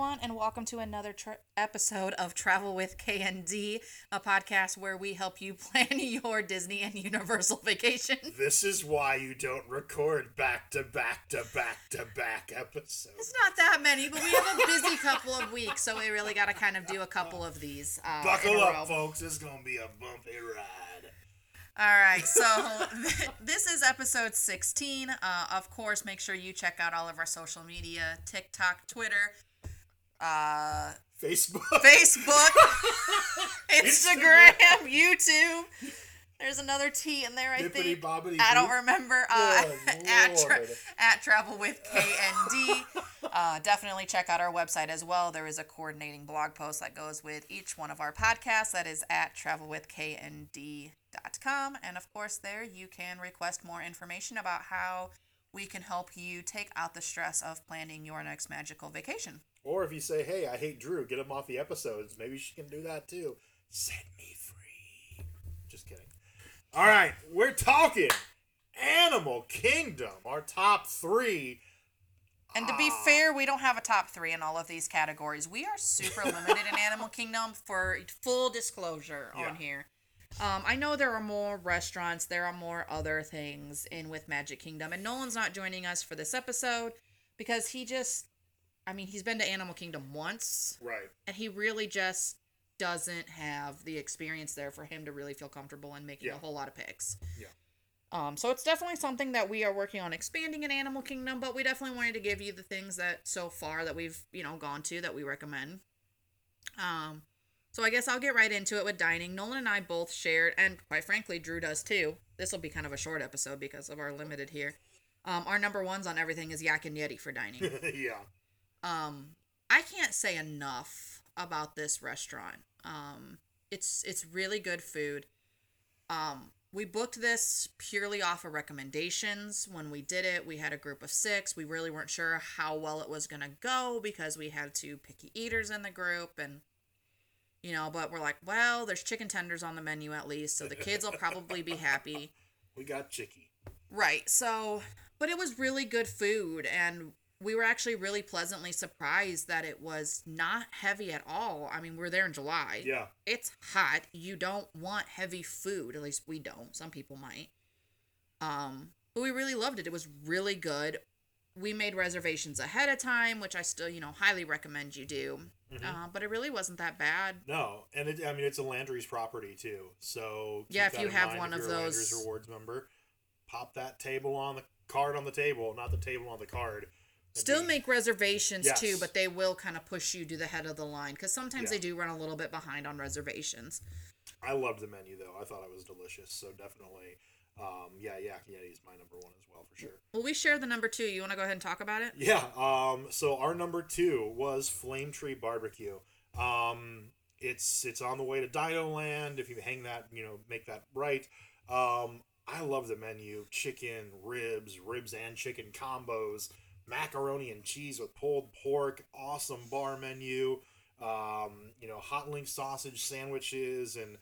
everyone, and welcome to another tra- episode of Travel with KND, a podcast where we help you plan your Disney and Universal vacation. This is why you don't record back to back to back to back episodes. It's not that many, but we have a busy couple of weeks, so we really got to kind of do a couple of these. Uh, Buckle up, folks. It's gonna be a bumpy ride. All right, so this is episode 16. Uh, of course, make sure you check out all of our social media TikTok, Twitter, uh, Facebook. Facebook, Instagram, YouTube. There's another T in there, I Bippity think. bobbity I don't remember. Uh, at, tra- at Travel with KND. Uh, definitely check out our website as well. There is a coordinating blog post that goes with each one of our podcasts. That is at travelwithknd.com. And of course, there you can request more information about how we can help you take out the stress of planning your next magical vacation. Or if you say, "Hey, I hate Drew," get him off the episodes. Maybe she can do that too. Set me free. Just kidding. All right, we're talking Animal Kingdom. Our top three. And to be fair, we don't have a top three in all of these categories. We are super limited in Animal Kingdom for full disclosure Yeah. on here. Um, I know there are more restaurants, there are more other things in with Magic Kingdom, and Nolan's not joining us for this episode because he just, I mean, he's been to Animal Kingdom once, Right. and he really just doesn't have the experience there for him to really feel comfortable in making Yeah. a whole lot of picks. Yeah. Um, so it's definitely something that we are working on expanding in Animal Kingdom, but we definitely wanted to give you the things that so far that we've, you know, gone to that we recommend. Um, so I guess I'll get right into it with dining. Nolan and I both shared, and quite frankly, Drew does too. This will be kind of a short episode because of our limited here. Um, our number ones on everything is Yak and Yeti for dining. yeah. Um, I can't say enough about this restaurant. Um, it's it's really good food. Um, we booked this purely off of recommendations. When we did it, we had a group of six. We really weren't sure how well it was gonna go because we had two picky eaters in the group, and you know, but we're like, well, there's chicken tenders on the menu at least, so the kids will probably be happy. We got Chicky. Right. So, but it was really good food and we were actually really pleasantly surprised that it was not heavy at all. I mean, we're there in July. Yeah. It's hot. You don't want heavy food. At least we don't. Some people might. Um, but we really loved it. It was really good. We made reservations ahead of time, which I still, you know, highly recommend you do. Mhm. Uh, but it really wasn't that bad. No, and it, I mean it's a Landry's property too. So Yeah, if you have one of you're Landry's those- rewards member, pop that table on the card on the table, not the table on the card. Still make reservations too, but they will kind of push you to the head of the line because sometimes Yeah. they do run a little bit behind on reservations. I loved the menu though. I thought it was delicious. So definitely, um, yeah, Yak Yeti is my number one as well for sure. Well, we share the number two. You want to go ahead and talk about it? Yeah. Um. So our number two was Flame Tree Barbecue. Um. It's it's on the way to Dino Land. If you hang that, you know, make that right. Um. I love the menu: chicken, ribs, ribs and chicken combos, macaroni and cheese with pulled pork. Awesome bar menu. Um. You know, hot link sausage sandwiches and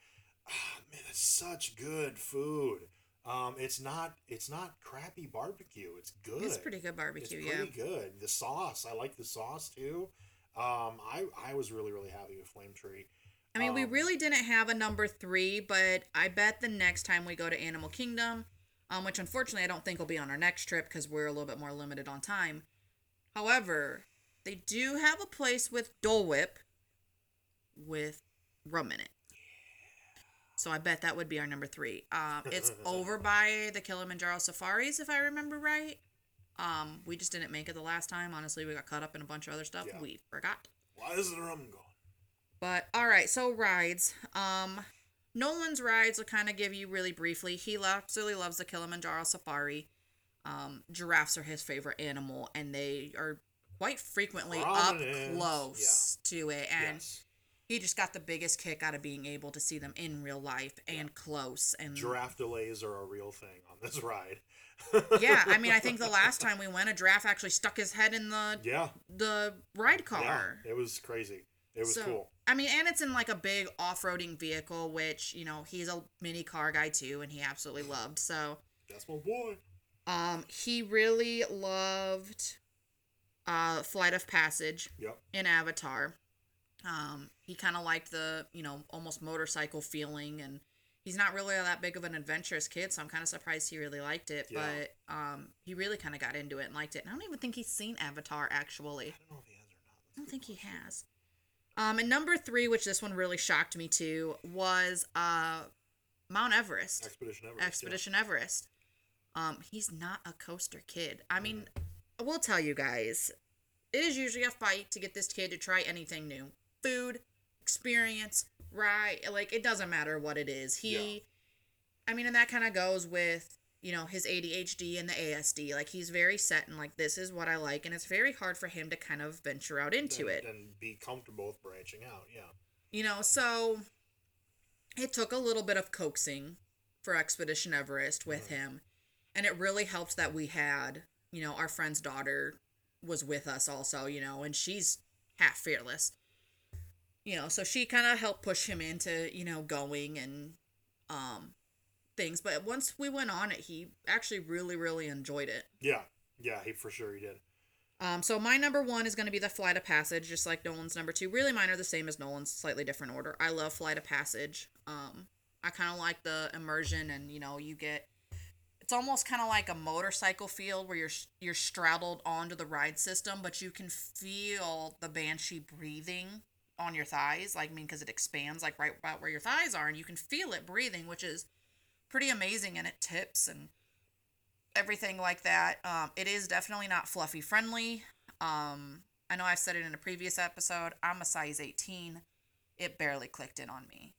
ah, man, it's such good food. Um, it's not it's not crappy barbecue. It's good. It's pretty good barbecue, It's yeah. pretty good. The sauce, I like the sauce too. Um, I I was really really happy with Flame Tree. I mean, we Um, really didn't have a number three, but I bet the next time we go to Animal Kingdom, um, which unfortunately I don't think will be on our next trip because we're a little bit more limited on time. However, they do have a place with Dole Whip with rum in it. So I bet that would be our number three. Um, it's over by the Kilimanjaro Safaris, if I remember right. Um, we just didn't make it the last time. Honestly, we got caught up in a bunch of other stuff. Yeah. We forgot. Why is the rum gone? But all right, so rides. Um, Nolan's rides will kind of give you really briefly. He absolutely loves the Kilimanjaro Safari. Um, giraffes are his favorite animal, and they are quite frequently Prominent, up close to it. And yes, he just got the biggest kick out of being able to see them in real life and close. And giraffe delays are a real thing on this ride. yeah, I mean, I think the last time we went, a giraffe actually stuck his head in the yeah, the ride yeah, car. it was crazy. It was So, cool. I mean, and it's in like a big off-roading vehicle, which you know he's a mini car guy too, and he absolutely loved. So, That's my boy. um, he really loved uh, Flight of Passage Yep. in Avatar. Um, he kind of liked the, you know, almost motorcycle feeling, and he's not really that big of an adventurous kid, so I'm kind of surprised he really liked it. Yeah. But um, he really kind of got into it and liked it. And I don't even think he's seen Avatar actually. I don't know if he has or not. I don't think he has. Um, and number three, which this one really shocked me too, was uh, Mount Everest. Expedition Everest. yeah. Everest. Um, he's not a coaster kid. I mean, I will tell you guys, it is usually a fight to get this kid to try anything new. Food, experience, right? Like it doesn't matter what it is. He Yeah. I mean, and that kind of goes with, you know, his ADHD and the ASD. Like he's very set and like this is what I like and it's very hard for him to kind of venture out into and, it. and be comfortable with branching out. Yeah. You know, so it took a little bit of coaxing for Expedition Everest with him. And it really helped that we had, you know, our friend's daughter was with us also, you know, and she's half fearless. You know, so she kind of helped push him into, you know, going and um things. But once we went on it, he actually really, really enjoyed it. Yeah. Yeah. He for sure he did. Um, so my number one is going to be the Flight of Passage, just like Nolan's number two. Really, mine are the same as Nolan's, slightly different order. I love Flight of Passage. Um, I kind of like the immersion, and you know, you get. It's almost kind of like a motorcycle field where you're you're straddled onto the ride system, but you can feel the banshee breathing on your thighs. Like, I mean, because it expands like right about where your thighs are, and you can feel it breathing, which is pretty amazing. And it tips and everything like that. Um, it is definitely not fluffy friendly. Um, I know I've said it in a previous episode. I'm a size 18. It barely clicked in on me.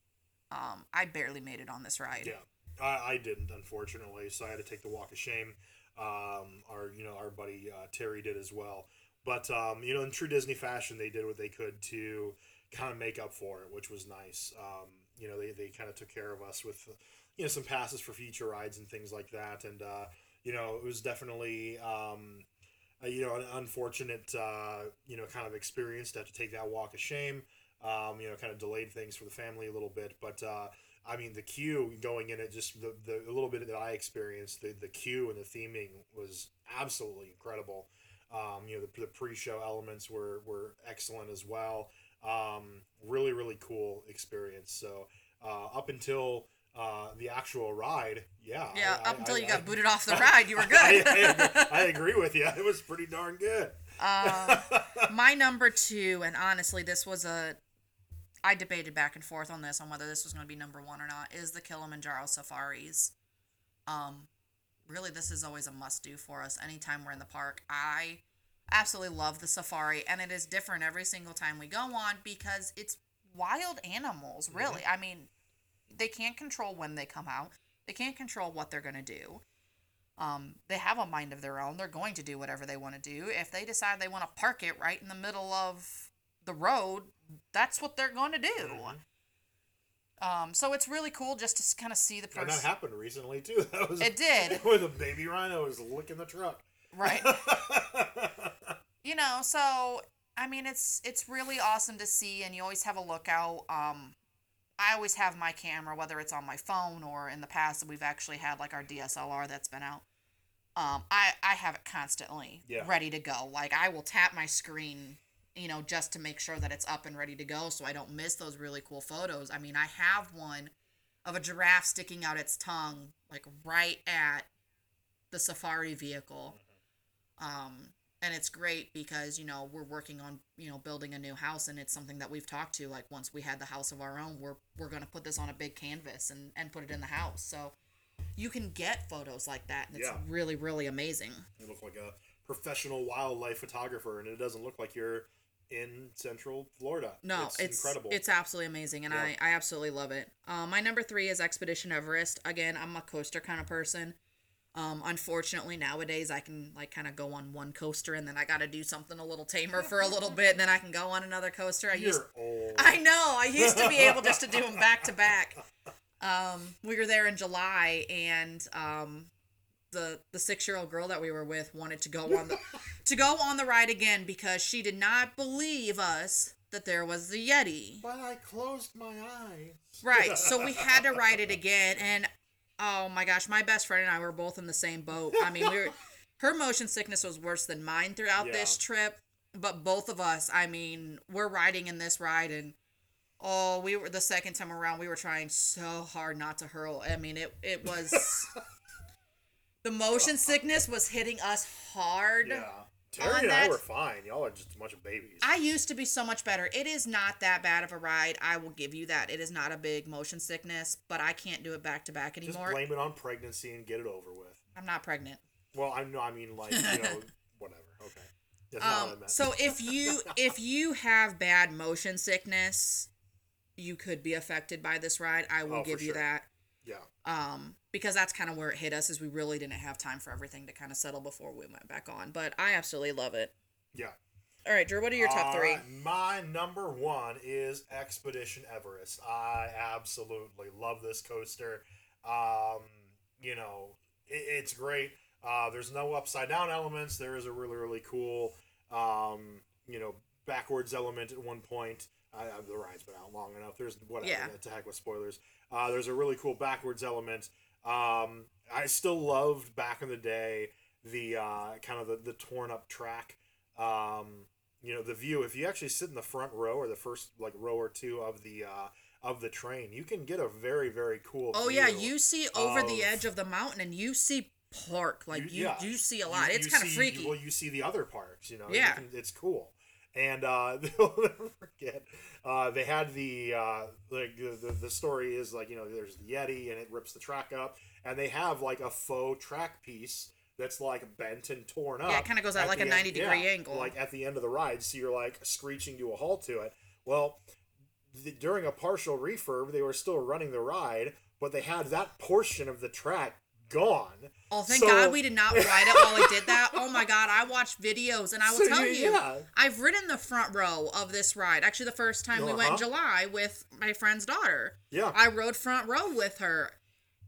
Um, I barely made it on this ride. Yeah, I, I didn't unfortunately, so I had to take the walk of shame. Um, our you know our buddy uh, Terry did as well, but um, you know in true Disney fashion, they did what they could to kind of make up for it, which was nice. Um, you know they, they kind of took care of us with you know some passes for future rides and things like that, and uh, you know it was definitely. Um, uh, you know, an unfortunate, uh, you know, kind of experience to have to take that walk of shame. Um, you know, kind of delayed things for the family a little bit, but uh, I mean, the queue going in it, just the, the a little bit that I experienced, the, the queue and the theming was absolutely incredible. Um, you know, the, the pre-show elements were, were excellent as well. Um, really, really cool experience. So uh, up until uh, the actual ride, yeah. Yeah, I- up I- until I- you got booted off the ride, you were good. I, agree with you. It was pretty darn good. Uh, my number two, and honestly, this was a. I debated back and forth on this on whether this was going to be number one or not. Is the Kilimanjaro safaris? Um, really, this is always a must do for us anytime we're in the park. I absolutely love the safari, and it is different every single time we go on because it's wild animals. Really, I mean, they can't control when they come out. They can't control what they're going to do. Um, they have a mind of their own. They're going to do whatever they want to do. If they decide they want to park it right in the middle of the road, that's what they're going to do. Um, so it's really cool just to kind of see the And that happened recently too. That was It did. Where the baby rhino was licking the truck. Right. you know, so I mean, it's it's really awesome to see, and you always have a lookout. Um, I always have my camera, whether it's on my phone or in the past we've actually had like our DSLR that's been out. Um, I I have it constantly Yeah. ready to go. Like I will tap my screen, you know, just to make sure that it's up and ready to go, so I don't miss those really cool photos. I mean, I have one of a giraffe sticking out its tongue, like right at the safari vehicle. Um, and it's great because you know we're working on you know building a new house and it's something that we've talked to like once we had the house of our own we're we're going to put this on a big canvas and and put it in the house so you can get photos like that and it's Yeah. really really amazing You look like a professional wildlife photographer, and it doesn't look like you're in Central Florida. no it's, it's incredible. it's absolutely amazing and Yeah. i i absolutely love it um my number three is expedition everest again i'm a coaster kind of person um unfortunately nowadays i can like kind of go on one coaster and then i gotta do something a little tamer for a little bit and then i can go on another coaster i used you're old. I know. I used to be able just to do them back to back. Um, we were there in July, and um, the the six year old girl that we were with wanted to go on the to go on the ride again because she did not believe us that there was the Yeti. But I closed my eyes. Right. So we had to ride it again, and oh my gosh, my best friend and I were both in the same boat. I mean, we were. her motion sickness was worse than mine throughout this trip. But both of us, I mean, we're riding in this ride and oh, we were the second time around, we were trying so hard not to hurl. I mean, it it was the motion sickness was hitting us hard. Yeah. Terry and I were fine. Y'all are just a bunch of babies. I used to be so much better. It is not that bad of a ride. I will give you that. It is not a big motion sickness, but I can't do it back to back anymore. just blame it on pregnancy and get it over with. I'm not pregnant. Well, I know. I mean, like you know, whatever. Okay. That's what Um, meant. so if you if you have bad motion sickness, you could be affected by this ride. I will Oh, give you sure. that. Yeah. Um, because that's kind of where it hit us, is we really didn't have time for everything to kind of settle before we went back on. But I absolutely love it. Yeah. All right, Drew, what are your top All three? My number one is Expedition Everest. I absolutely love this coaster. Um, you know, it, it's great. Uh, there's no upside down elements. There is a really, really cool, um, you know, backwards element at one point. I, I, the ride's been out long enough. There's whatever. Yeah. To heck with spoilers. Uh, there's a really cool backwards element. Um, I still loved back in the day the uh, kind of the, the torn up track. Um, you know the view. If you actually sit in the front row or the first like row or two of the uh, of the train, you can get a very very cool. Oh yeah, you see over the edge of the mountain, and you see park. Like you, yeah. you see a You- lot. it's kind of freaky. Well, you see the other parks. You know. You Yeah. can- it's cool. And uh, they'll never forget. Uh, they had the uh, like the, the the story is like you know there's the Yeti and it rips the track up, and they have like a faux track piece that's like bent and torn up. Yeah, it kinda goes at, like, the a 90 degree angle. Like at the end of the ride, so you're like screeching to a halt to it. Well, th- during a partial refurb, they were still running the ride, but they had that portion of the track gone. Oh, thank So- God we did not ride it while we did that. Oh my God, I watched videos and I will So tell you- yeah. I've ridden the front row of this ride. Actually, the first time we went in Uh-huh. July with my friend's daughter. Yeah. I rode front row with her.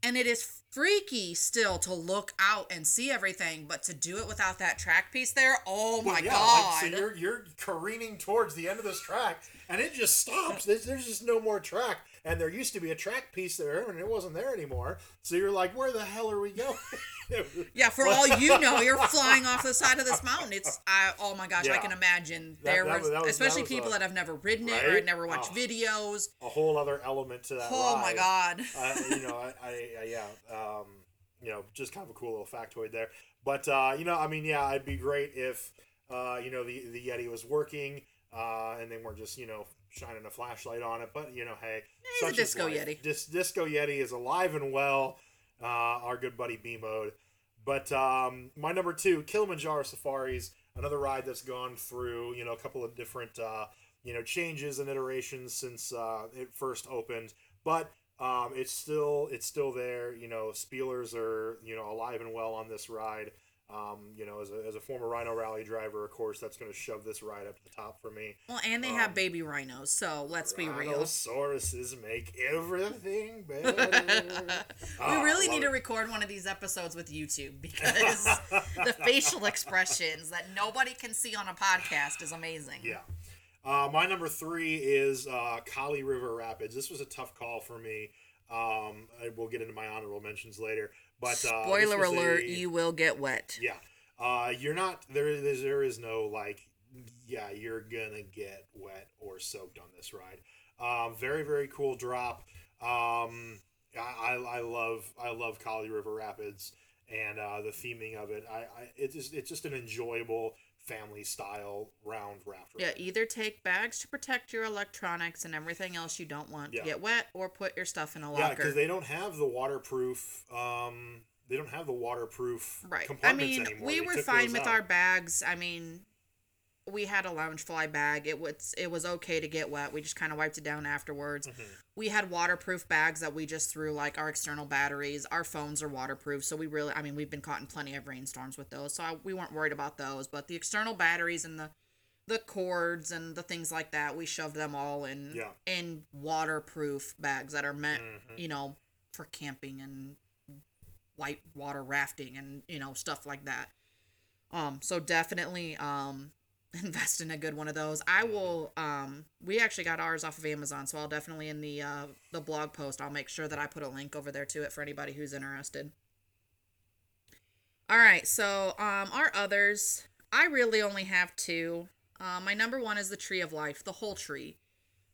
And it is freaky still to look out and see everything, but to do it without that track piece there, oh my Well, yeah, God. Like, so you're you're careening towards the end of this track, and it just stops. There's, there's just no more track, and there used to be a track piece there, and it wasn't there anymore. So you're like, where the hell are we going? Yeah, for all you know, you're flying off the side of this mountain. It's I oh my gosh, I can imagine That- there that was, that was- especially was people a- that have never ridden it or Right? had never watched Oh. videos. a whole other element to that. Oh my god. uh, you know, I, I, I yeah, um, you know, just kind of a cool little factoid there. But uh, you know, I mean, yeah, it'd be great if uh, you know the the Yeti was working uh, and they weren't just you know shining a flashlight on it. But you know, hey, He's a such disco. Yeti. Dis- disco Yeti is alive and well. Uh, our good buddy B Mode. But um, my number two, Kilimanjaro Safaris, another ride that's gone through you know a couple of different uh, you know changes and iterations since uh, it first opened, but um, it's still it's still there. You know, Spielers are you know alive and well on this ride. Um, you know, as a, as a former Rhino Rally driver, of course, that's going to shove this ride up to the top for me. Well, and they um, have baby rhinos, so let's be real. Rhinosauruses make everything better. We Ah, really need to record one of these episodes with YouTube because the facial expressions that nobody can see on a podcast is amazing. Yeah. Uh, my number three is uh, Kali River Rapids. This was a tough call for me. Um, I will get into my honorable mentions later. But uh, Spoiler alert, a- you will get wet. Yeah. Uh, you're not there. Is there is no like, yeah, you're gonna get wet or soaked on this ride. Um, very very cool drop. Um, I, I, I love I love Kali River Rapids and uh, the theming of it. I, I it's just it's just an enjoyable family style round raft. Yeah, either take bags to protect your electronics and everything else you don't want Yeah. to get wet, or put your stuff in a locker. Yeah, because they don't have the waterproof. Um, they don't have the waterproof right. I mean, anymore. we They were fine with out. our bags. I mean, we had a Loungefly bag. It was it was okay to get wet. We just kind of wiped it down afterwards. Mm-hmm. We had waterproof bags that we just threw like our external batteries. Our phones are waterproof, so we really I mean we've been caught in plenty of rainstorms with those, so I, we weren't worried about those. But the external batteries and the the cords and the things like that, we shoved them all in Yeah. in waterproof bags that are meant, Mhm. you know, for camping and white water rafting and you know stuff like that. Um, so definitely um invest in a good one of those. I will um we actually got ours off of Amazon, so I'll definitely in the uh the blog post I'll make sure that I put a link over there to it for anybody who's interested. All right, so um, our others, I really only have two. Uh, my number one is the Tree of Life, the whole tree.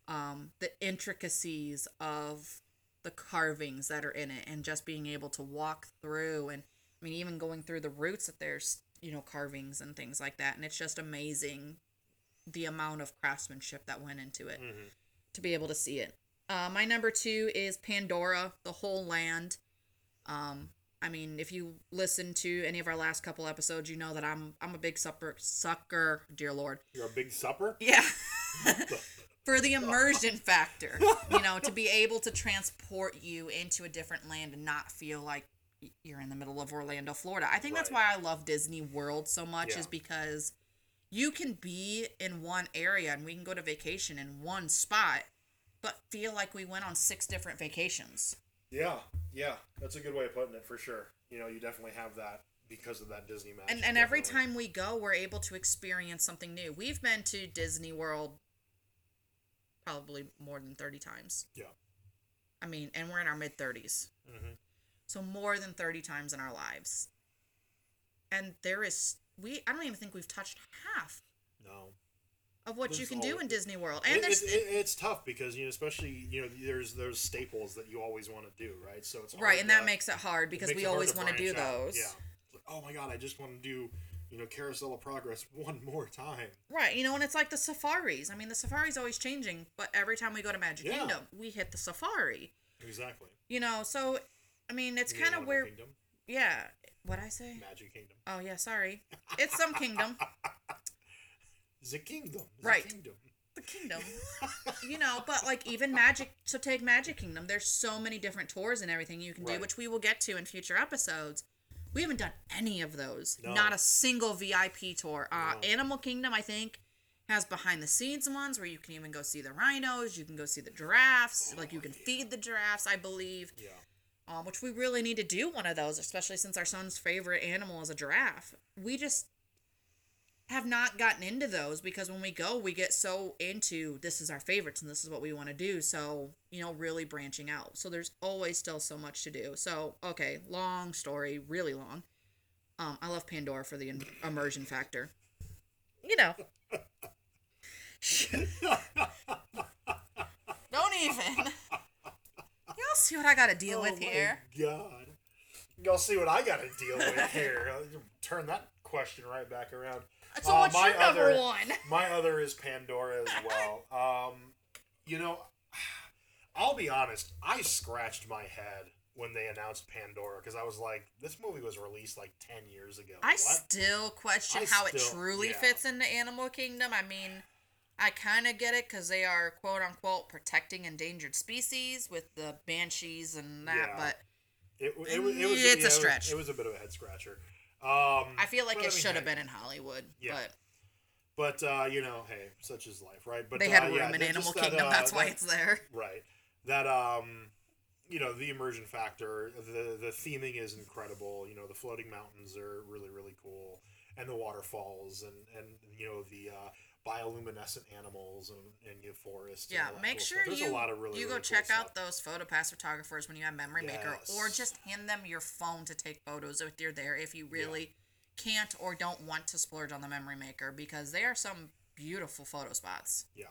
Um, the intricacies of the carvings that are in it, and just being able to walk through, and I mean, even going through the roots that there's, you know, carvings and things like that, and it's just amazing the amount of craftsmanship that went into it Mhm. to be able to see it. Uh, my number two is Pandora, the whole land. Um, I mean, if you listen to any of our last couple episodes, you know that I'm I'm a big supper sucker, dear lord. You're a big supper. Yeah. For the immersion factor, you know, to be able to transport you into a different land and not feel like you're in the middle of Orlando, Florida. I think that's Right. why I love Disney World so much Yeah. is because you can be in one area and we can go to vacation in one spot, but feel like we went on six different vacations. Yeah, yeah, that's a good way of putting it for sure. You know, you definitely have that because of that Disney magic. and and every time we go we're able to experience something new we've been to disney world probably more than 30 times Yeah. i mean and we're in our mid 30s hmm so more than 30 times in our lives and there is we i don't even think we've touched half No. of what you There's can do in disney world and It, there's it, it- it's tough because you know, especially you know, there's there's staples that you always want to do, right? So it's hard right and that makes it hard because we always want to do out. those Yeah. Like, oh my god, I just want to do you know Carousel of Progress one more time. Right, you know, and it's like the safaris. I mean, the safari's always changing, but every time we go to Magic Yeah. Kingdom, we hit the safari. Exactly. You know, so I mean, it's kind of where, Kingdom, yeah. What I say? Magic Kingdom, Oh yeah, sorry. It's some kingdom. the kingdom, the Right. Kingdom. The kingdom. You know, but like even Magic so take Magic Kingdom, there's so many different tours and everything you can do, which we will get to in future episodes. We haven't done any of those. No. Not a single VIP tour. Uh No. Animal Kingdom, I think, has behind the scenes ones where you can even go see the rhinos, you can go see the giraffes, like you can feed the giraffes, I believe. Yeah. Um, which we really need to do one of those, especially since our son's favorite animal is a giraffe. We just have not gotten into those because when we go, we get so into this is our favorites and this is what we want to do. So, you know, really branching out. So there's always still so much to do. So, okay, long story, really long. Um, I love Pandora for the in- immersion factor. You know. Don't even. See what I got to deal oh with my here. God. Y'all see what I got to deal with here. Turn that question right back around. So Uh, what's my your number other- one? My other is Pandora as well. Um, you know, I'll be honest. I scratched my head when they announced Pandora because I was like, this movie was released like ten years ago. I What? still question I how it truly yeah. fits into Animal Kingdom. I mean, I kind of get it because they are quote unquote protecting endangered species with the banshees and that, Yeah. but It, it, it, was, it was It's a yeah, it was- stretch. It was, a bit of a head scratcher. Um, I feel like it I mean, should have been in Hollywood. Yeah. But But uh, you know, hey, such is life, right? But they had uh, room yeah, in Animal just that, Kingdom. uh, that's why that- it's there. Right. That um you know, the immersion factor, the the theming is incredible. You know, the floating mountains are really, really cool. And the waterfalls and, and you know, the uh bioluminescent animals and, and your forests. and Yeah, make cool sure stuff. There's you a lot of really, you really go cool check stuff. out those photopass photographers when you have Memory Maker, or just hand them your phone to take photos if you're there. If you really can't or don't want to splurge on the Memory Maker, because they are some beautiful photo spots. Yeah.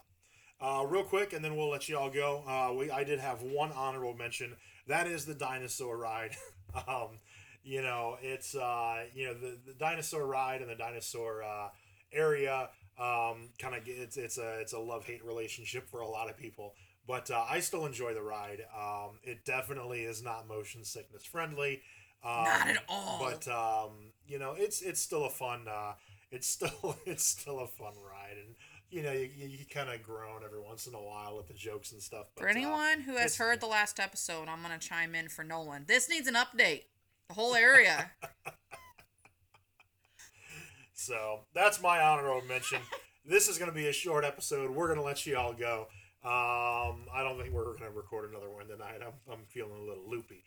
Uh, real quick, and then we'll let you all go. Uh, we I did have one honorable mention. That is the dinosaur ride. um, you know, it's uh, you know the, the dinosaur ride and the dinosaur uh, area. Um, kind of it's it's a it's a love hate relationship for a lot of people. But uh, I still enjoy the ride. Um, it definitely is not motion sickness friendly. Um, Not at all. But um, you know, it's it's still a fun. Uh, it's still it's still a fun ride, and you know, you, you, you kind of groan every once in a while at the jokes and stuff. But, For uh, anyone who has heard the last episode, I'm gonna chime in for Nolan. This needs an update. The whole area. So that's my honorable mention. this is going to be a short episode. We're going to let you all go. Um, I don't think we're going to record another one tonight. I'm, I'm feeling a little loopy.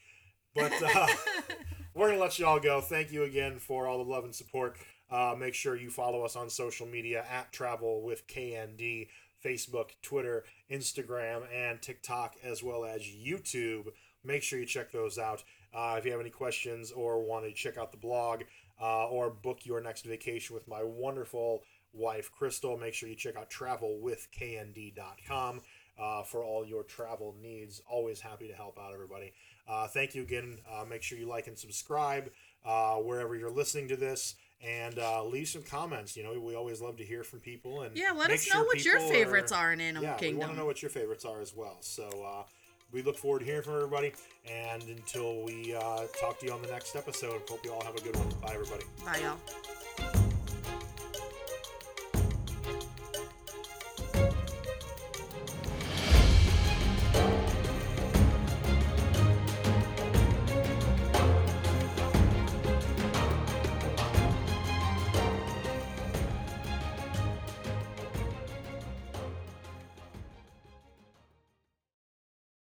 But uh, we're going to let you all go. Thank you again for all the love and support. Uh, make sure you follow us on social media at Travel with KND, Facebook, Twitter, Instagram, and TikTok, as well as YouTube. Make sure you check those out. Uh, if you have any questions or want to check out the blog, uh, or book your next vacation with my wonderful wife, Crystal, make sure you check out travelwithknd.com uh, for all your travel needs. Always happy to help out everybody. Uh, thank you again. Uh, make sure you like and subscribe uh, wherever you're listening to this. And uh, leave some comments. You know, we always love to hear from people. And Yeah, let us know sure what your favorites are in Animal yeah, we want Kingdom. to know what your favorites are as well. So uh, we look forward to hearing from everybody. And until we uh, talk to you on the next episode, hope you all have a good one. Bye, everybody. Bye, y'all.